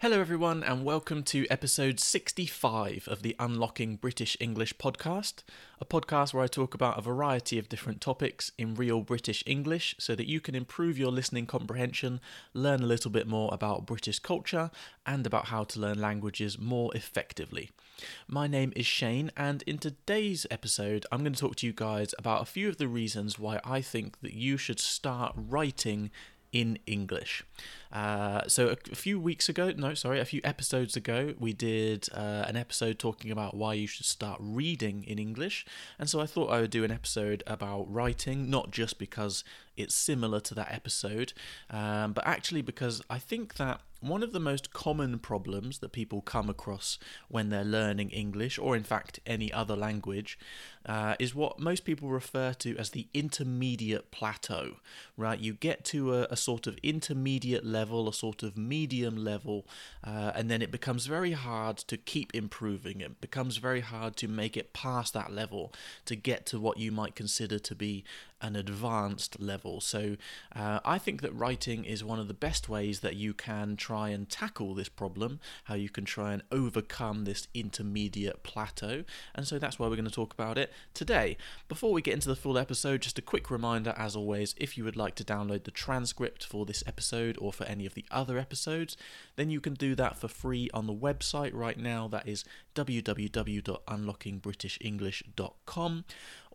Hello, everyone, and welcome to episode 65 of the Unlocking British English podcast, a podcast where I talk about a variety of different topics in real British English so that you can improve your listening comprehension, learn a little bit more about British culture, and about how to learn languages more effectively. My name is Shane, and in today's episode, I'm going to talk to you guys about a few of the reasons why I think that you should start writing in English. Uh, so a, a, few weeks ago, no, sorry, a few episodes ago, we did uh, an episode talking about why you should start reading in English, and so I thought I would do an episode about writing, not just because it's similar to that episode, um, but actually because I think that one of the most common problems that people come across when they're learning English, or in fact any other language, uh, is what most people refer to as the intermediate plateau, right? You get to a, a sort of intermediate level, a sort of medium level, uh, and then it becomes very hard to keep improving. It becomes very hard to make it past that level to get to what you might consider to be an advanced level. So uh, I think that writing is one of the best ways that you can try and tackle this problem, how you can try and overcome this intermediate plateau. And so that's why we're going to talk about it today. Before we get into the full episode, just a quick reminder as always, if you would like to download the transcript for this episode or for any of the other episodes, then you can do that for free on the website right now. That is www.unlockingbritishenglish.com.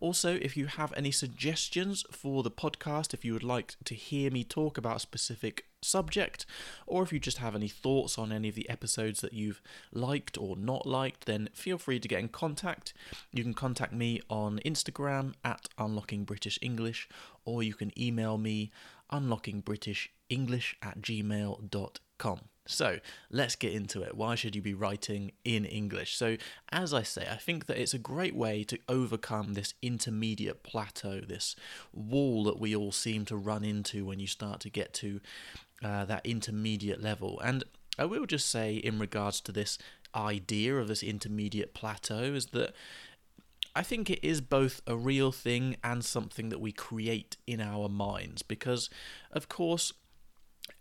Also, if you have any suggestions for the podcast, if you would like to hear me talk about a specific subject, or if you just have any thoughts on any of the episodes that you've liked or not liked, then feel free to get in contact. You can contact me on Instagram at Unlocking British English, or you can email me unlockingbritishenglish at gmail.com. So let's get into it. Why should you be writing in English? So, as I say, I think that it's a great way to overcome this intermediate plateau, this wall that we all seem to run into when you start to get to uh, that intermediate level. And I will just say, in regards to this idea of this intermediate plateau, is that I think it is both a real thing and something that we create in our minds because, of course,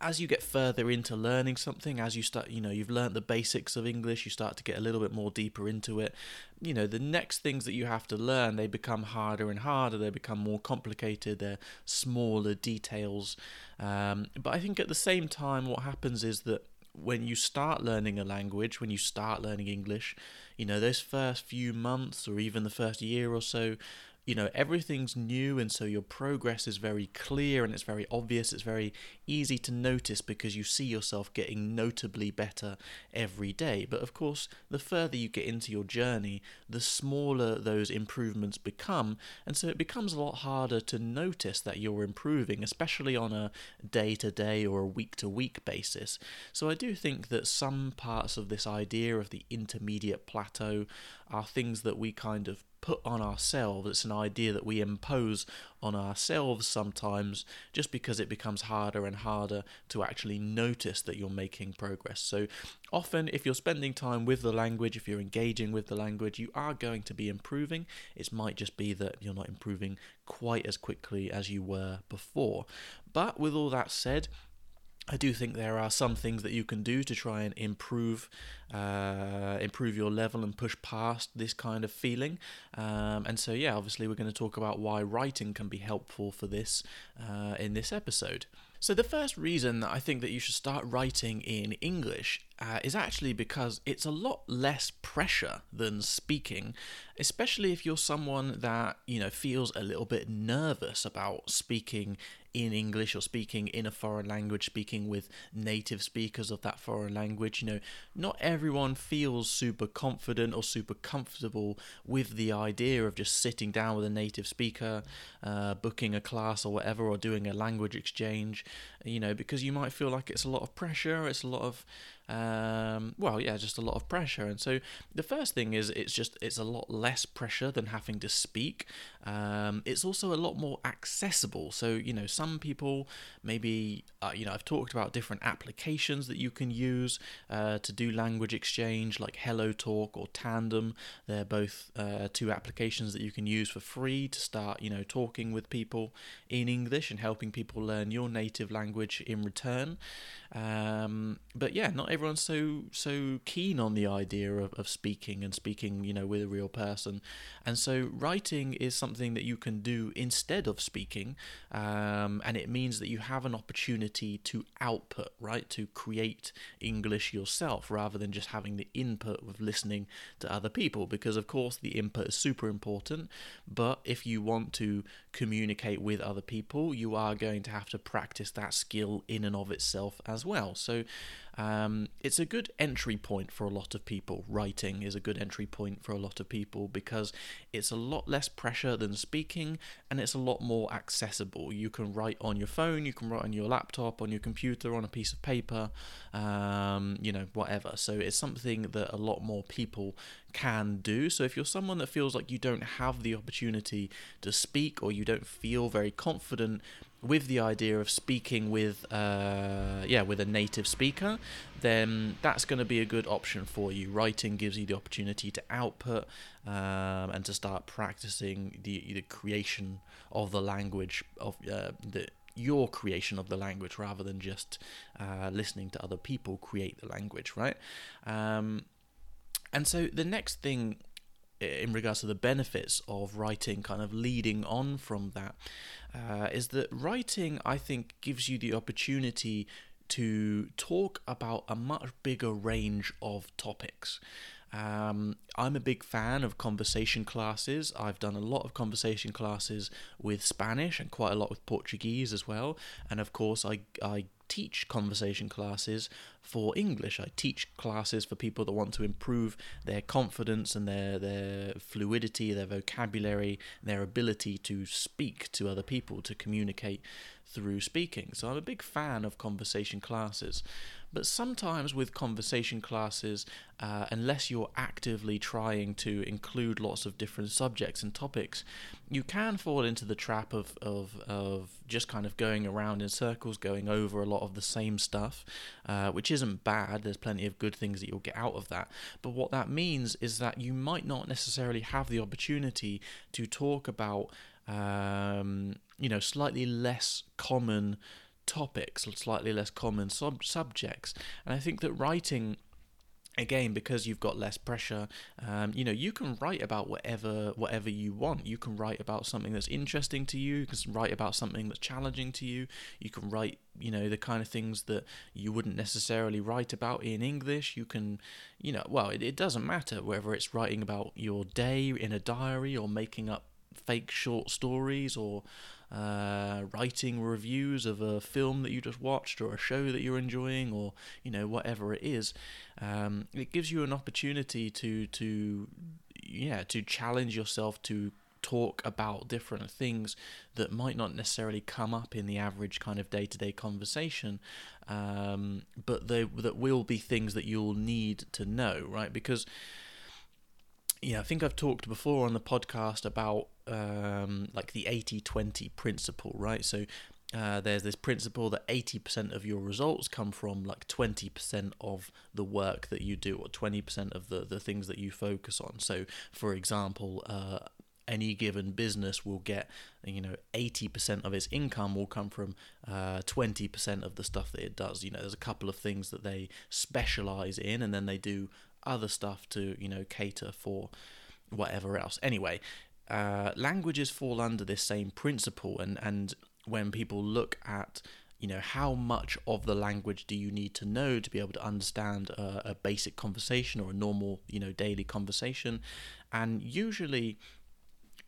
as you get further into learning something, as you start, you know, you've learned the basics of English, you start to get a little bit more deeper into it. You know, the next things that you have to learn, they become harder and harder, they become more complicated, they're smaller details. Um, but I think at the same time, what happens is that when you start learning a language, when you start learning English, you know, those first few months or even the first year or so, you know everything's new and so your progress is very clear and it's very obvious it's very easy to notice because you see yourself getting notably better every day. But of course the further you get into your journey the smaller those improvements become and so it becomes a lot harder to notice that you're improving especially on a day to day or a week to week basis. So i do think that some parts of this idea of the intermediate plateau are things that we kind of put on ourselves. It's an idea that we impose on ourselves sometimes just because it becomes harder and harder to actually notice that you're making progress. So, often, if you're spending time with the language, if you're engaging with the language, you are going to be improving. It might just be that you're not improving quite as quickly as you were before. But with all that said, I do think there are some things that you can do to try and improve uh, improve your level and push past this kind of feeling. Um, and so, yeah, obviously, we're going to talk about why writing can be helpful for this uh, in this episode. So, the first reason that I think that you should start writing in English uh, is actually because it's a lot less pressure than speaking, especially if you're someone that you know feels a little bit nervous about speaking in English or speaking in a foreign language, speaking with native speakers of that foreign language. You know, not everyone feels super confident or super comfortable with the idea of just sitting down with a native speaker, uh, booking a class or whatever, or doing a language exchange. You know, because you might feel like it's a lot of pressure, it's a lot of um, well, yeah, just a lot of pressure. And so the first thing is it's just it's a lot less pressure than having to speak. Um, it's also a lot more accessible. So you know, some people maybe uh, you know I've talked about different applications that you can use uh, to do language exchange, like HelloTalk or Tandem. They're both uh, two applications that you can use for free to start you know talking with people in English and helping people learn your native language in return. Um, but yeah, not everyone's so so keen on the idea of, of speaking and speaking, you know, with a real person. And so writing is something that you can do instead of speaking, um, and it means that you have an opportunity to output, right, to create English yourself rather than just having the input of listening to other people. Because of course the input is super important, but if you want to communicate with other people, you are going to have to practice that skill in and of itself as well. So um, it's a good entry point for a lot of people. Writing is a good entry point for a lot of people because it's a lot less pressure than speaking and it's a lot more accessible. You can write on your phone, you can write on your laptop, on your computer, on a piece of paper, um, you know, whatever. So it's something that a lot more people can do. So if you're someone that feels like you don't have the opportunity to speak or you don't feel very confident with the idea of speaking with uh, yeah with a native speaker then that's going to be a good option for you writing gives you the opportunity to output um, and to start practicing the, the creation of the language of uh, the your creation of the language rather than just uh, listening to other people create the language right um, and so the next thing in regards to the benefits of writing, kind of leading on from that, uh, is that writing, I think, gives you the opportunity to talk about a much bigger range of topics. Um, I'm a big fan of conversation classes. I've done a lot of conversation classes with Spanish and quite a lot with Portuguese as well. And of course, I, I teach conversation classes for English. I teach classes for people that want to improve their confidence and their their fluidity, their vocabulary, their ability to speak to other people, to communicate through speaking. So I'm a big fan of conversation classes. But sometimes with conversation classes, uh, unless you're actively trying to include lots of different subjects and topics, you can fall into the trap of, of, of just kind of going around in circles, going over a lot of the same stuff, uh, which isn't bad. There's plenty of good things that you'll get out of that. But what that means is that you might not necessarily have the opportunity to talk about, um, you know, slightly less common topics, slightly less common sub- subjects. And I think that writing again because you've got less pressure um, you know you can write about whatever whatever you want. You can write about something that's interesting to you you can write about something that's challenging to you. You can write you know the kind of things that you wouldn't necessarily write about in english. You can you know well it, it doesn't matter whether it's writing about your day in a diary or making up fake short stories or uh, writing reviews of a film that you just watched or a show that you're enjoying or you know whatever it is um, it gives you an opportunity to to yeah to challenge yourself to talk about different things that might not necessarily come up in the average kind of day-to-day conversation um, but they that will be things that you'll need to know right? Because yeah, I think I've talked before on the podcast about um, like the 80 20 principle, right? So uh, there's this principle that 80% of your results come from like 20% of the work that you do or 20% of the, the things that you focus on. So, for example, uh, any given business will get, you know, 80% of its income will come from uh, 20% of the stuff that it does. You know, there's a couple of things that they specialize in and then they do other stuff to you know cater for whatever else. Anyway, uh, languages fall under this same principle, and and when people look at you know how much of the language do you need to know to be able to understand a, a basic conversation or a normal you know daily conversation, and usually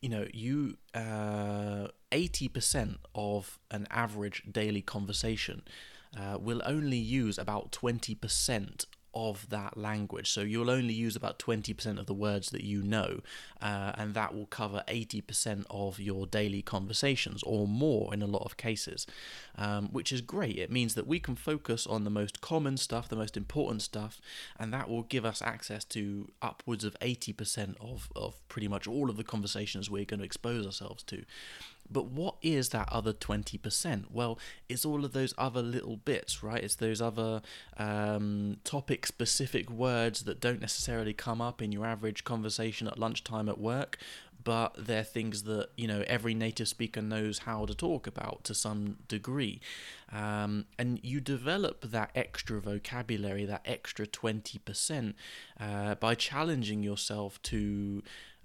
you know you uh, 80% of an average daily conversation uh, will only use about 20% of that language. So you'll only use about 20% of the words that you know, uh, and that will cover 80% of your daily conversations or more in a lot of cases, um, which is great. It means that we can focus on the most common stuff, the most important stuff, and that will give us access to upwards of 80% of, of pretty much all of the conversations we're going to expose ourselves to. But what is that other 20%? Well, it's all of those other little bits, right? It's those other um, topic specific words that don't necessarily come up in your average conversation at lunchtime at work, but they're things that you know every native speaker knows how to talk about to some degree um, and you develop that extra vocabulary that extra 20% uh, by challenging yourself to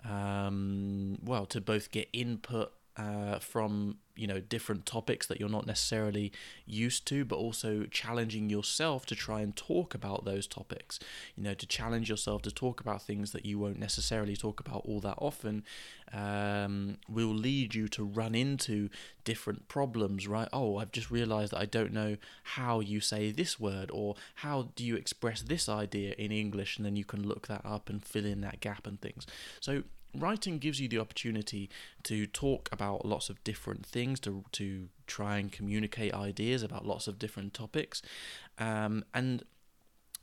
um, well to both get input uh, from you know different topics that you're not necessarily used to but also challenging yourself to try and talk about those topics. You know to challenge yourself to talk about things that you won't necessarily talk about all that often um, will lead you to run into different problems right? Oh i've just realized that i don't know how you say this word or how do you express this idea in english? And then you can look that up and fill in that gap and things. So writing gives you the opportunity to talk about lots of different things to to try and communicate ideas about lots of different topics um, and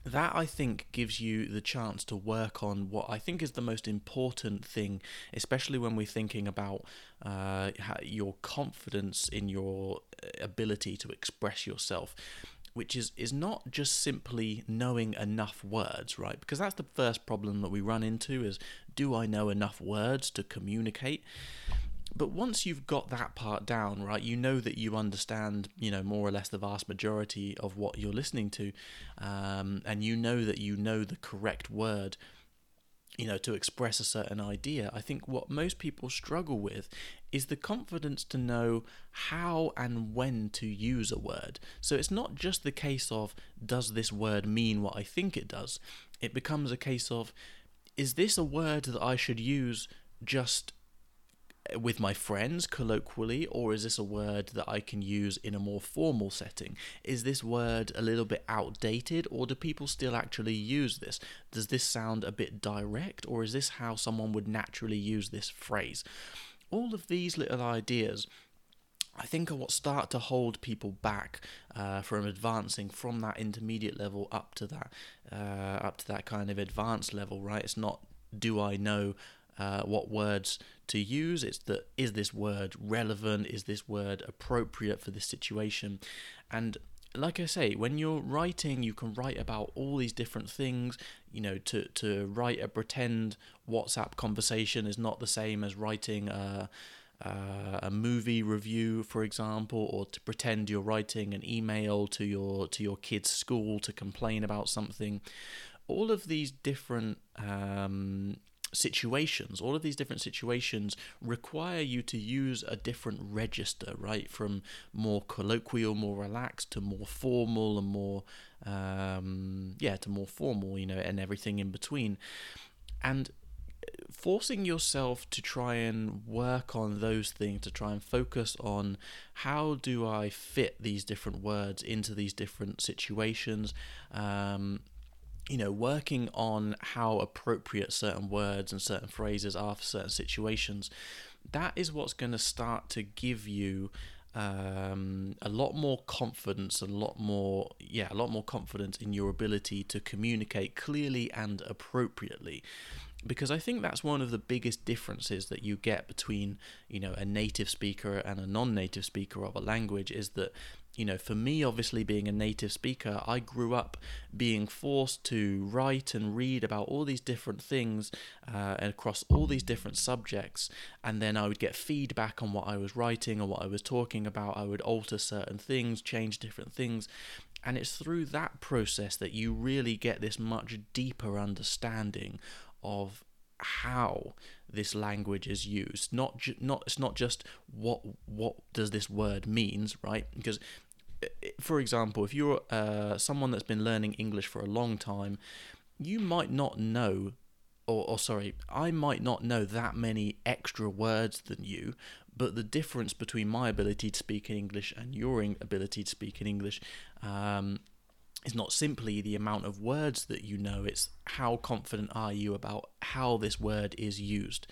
that I think gives you the chance to work on what I think is the most important thing, especially when we're thinking about uh, your confidence in your ability to express yourself which is is not just simply knowing enough words, right? Because that's the first problem that we run into is do I know enough words to communicate? But once you've got that part down, right, you know that you understand, you know, more or less the vast majority of what you're listening to, um, and you know that you know the correct word you know, to express a certain idea. I think what most people struggle with is the confidence to know how and when to use a word. So it's not just the case of, does this word mean what I think it does? It becomes a case of, is this a word that I should use just with my friends colloquially, or is this a word that I can use in a more formal setting? Is this word a little bit outdated, or do people still actually use this? Does this sound a bit direct, or is this how someone would naturally use this phrase? All of these little ideas. I think are what start to hold people back uh, from advancing from that intermediate level up to that uh, up to that kind of advanced level, right? It's not do I know uh, what words to use. It's that is this word relevant? Is this word appropriate for this situation? And like I say, when you're writing, you can write about all these different things. You know, to to write a pretend WhatsApp conversation is not the same as writing a uh, a movie review, for example, or to pretend you're writing an email to your to your kid's school to complain about something. All of these different um, situations all of these different situations require you to use a different register right from more colloquial more relaxed to more formal and more um, yeah to more formal you know and everything in between and forcing yourself to try and work on those things to try and focus on how do i fit these different words into these different situations um, you know, working on how appropriate certain words and certain phrases are for certain situations, that is what's going to start to give you um, a lot more confidence, a lot more, yeah, a lot more confidence in your ability to communicate clearly and appropriately. Because I think that's one of the biggest differences that you get between, you know, a native speaker and a non-native speaker of a language is that you know, for me, obviously being a native speaker, I grew up being forced to write and read about all these different things uh, across all these different subjects, and then I would get feedback on what I was writing or what I was talking about. I would alter certain things, change different things, and it's through that process that you really get this much deeper understanding of how this language is used. Not ju- not it's not just what what does this word means right? Because for example, if you're uh, someone that's been learning English for a long time, you might not know, or, or sorry, I might not know that many extra words than you, but the difference between my ability to speak in English and your ability to speak in English um, is not simply the amount of words that you know, it's how confident are you about how this word is used.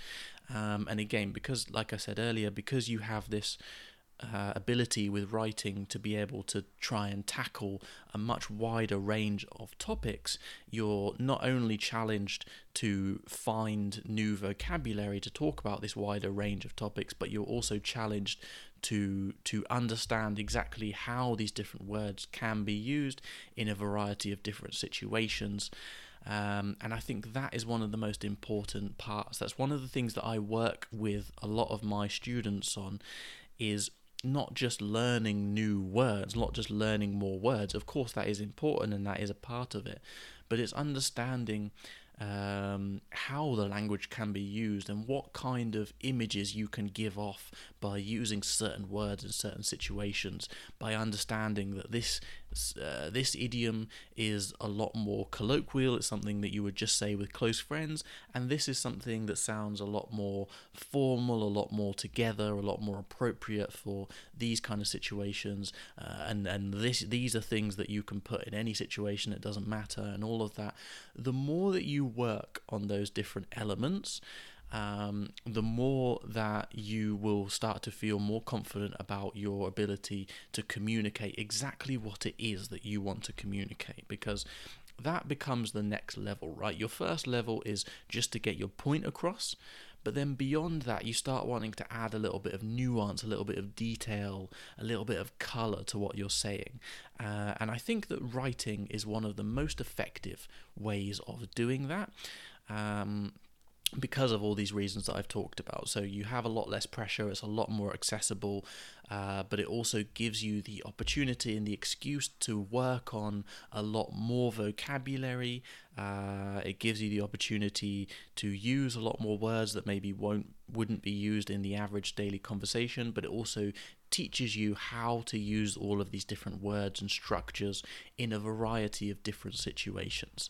Um, and again, because, like I said earlier, because you have this uh, ability with writing to be able to try and tackle a much wider range of topics, you're not only challenged to find new vocabulary to talk about this wider range of topics, but you're also challenged to to understand exactly how these different words can be used in a variety of different situations. Um, and I think that is one of the most important parts. That's one of the things that I work with a lot of my students on is not just learning new words, not just learning more words. Of course, that is important and that is a part of it, but it's understanding um, how the language can be used and what kind of images you can give off by using certain words in certain situations, by understanding that this uh, this idiom is a lot more colloquial. It's something that you would just say with close friends, and this is something that sounds a lot more formal, a lot more together, a lot more appropriate for these kind of situations. Uh, and and this these are things that you can put in any situation. It doesn't matter, and all of that. The more that you work on those different elements um, the more that you will start to feel more confident about your ability to communicate exactly what it is that you want to communicate because that becomes the next level, right? Your first level is just to get your point across. But then beyond that, you start wanting to add a little bit of nuance, a little bit of detail, a little bit of color to what you're saying. Uh, and I think that writing is one of the most effective ways of doing that. Um, because of all these reasons that I've talked about. So you have a lot less pressure, it's a lot more accessible, uh, but it also gives you the opportunity and the excuse to work on a lot more vocabulary. Uh, it gives you the opportunity to use a lot more words that maybe won't wouldn't be used in the average daily conversation, but it also teaches you how to use all of these different words and structures in a variety of different situations.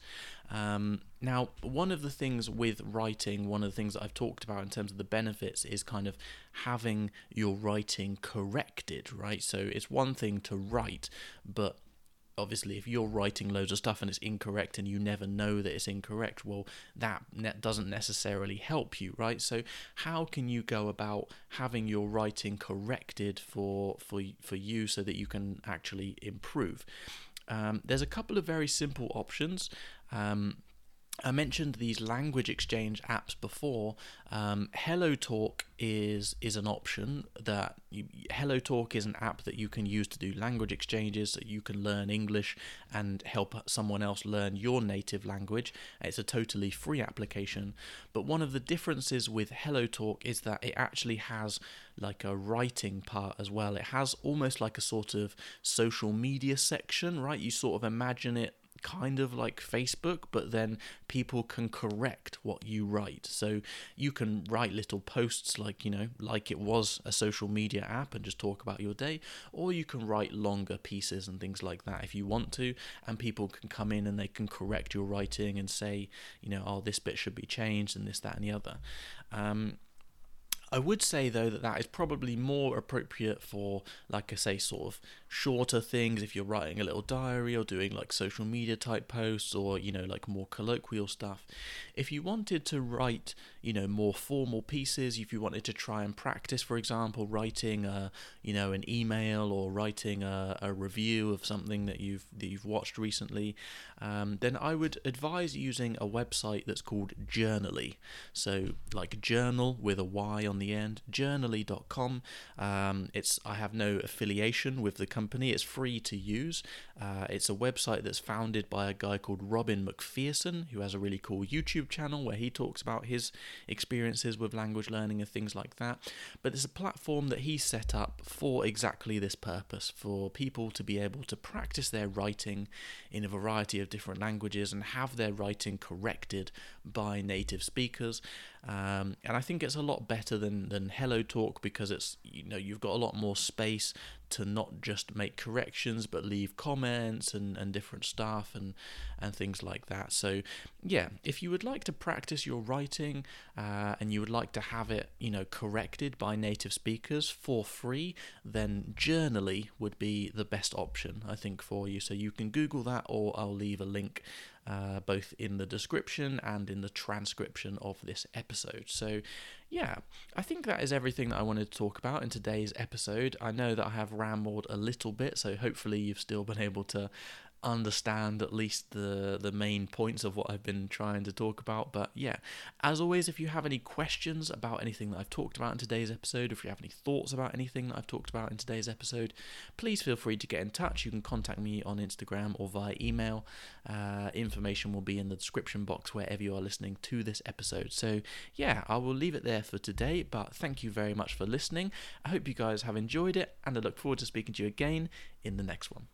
Um, now, one of the things with writing, one of the things that I've talked about in terms of the benefits is kind of having your writing corrected, right? So it's one thing to write, but obviously if you're writing loads of stuff and it's incorrect and you never know that it's incorrect well that doesn't necessarily help you right? So how can you go about having your writing corrected for for for you so that you can actually improve? Um, there's a couple of very simple options. Um, I mentioned these language exchange apps before. Um, HelloTalk is is an option that HelloTalk is an app that you can use to do language exchanges. So you can learn English and help someone else learn your native language. It's a totally free application. But one of the differences with HelloTalk is that it actually has like a writing part as well. It has almost like a sort of social media section, right? You sort of imagine it kind of like Facebook, but then people can correct what you write. So you can write little posts like, you know, like it was a social media app and just talk about your day, or you can write longer pieces and things like that if you want to, and people can come in and they can correct your writing and say, you know, oh, this bit should be changed and this, that, and the other. Um, I would say though that that is probably more appropriate for, like I say, sort of shorter things. If you're writing a little diary or doing like social media type posts or you know like more colloquial stuff. If you wanted to write, you know, more formal pieces, if you wanted to try and practice, for example, writing a, you know, an email or writing a, a review of something that you've that you've watched recently, um, then I would advise using a website that's called Journaly. So like journal with a Y on the end, journaly.com. Um, it's I have no affiliation with the company. It's free to use. Uh, it's a website that's founded by a guy called Robin MacPherson, who has a really cool YouTube channel where he talks about his experiences with language learning and things like that. But it's a platform that he set up for exactly this purpose for people to be able to practice their writing in a variety of different languages and have their writing corrected by native speakers. Um, and I think it's a lot better than than HelloTalk because it's you know you've got a lot more space to not just make corrections but leave comments and, and different stuff and and things like that. So yeah if you would like to practice your writing uh, and you would like to have it you know corrected by native speakers for free then journaly would be the best option i think for you. So you can google that or i'll leave a link uh, both in the description and in the transcription of this episode. So, yeah, I think that is everything that I wanted to talk about in today's episode. I know that I have rambled a little bit, so hopefully you've still been able to understand at least the the main points of what I've been trying to talk about. But yeah, as always, if you have any questions about anything that I've talked about in today's episode, if you have any thoughts about anything that I've talked about in today's episode, please feel free to get in touch. You can contact me on Instagram or via email. Uh, information will be in the description box wherever you are listening to this episode. So yeah, I will leave it there for today. But thank you very much for listening. I hope you guys have enjoyed it, and I look forward to speaking to you again in the next one.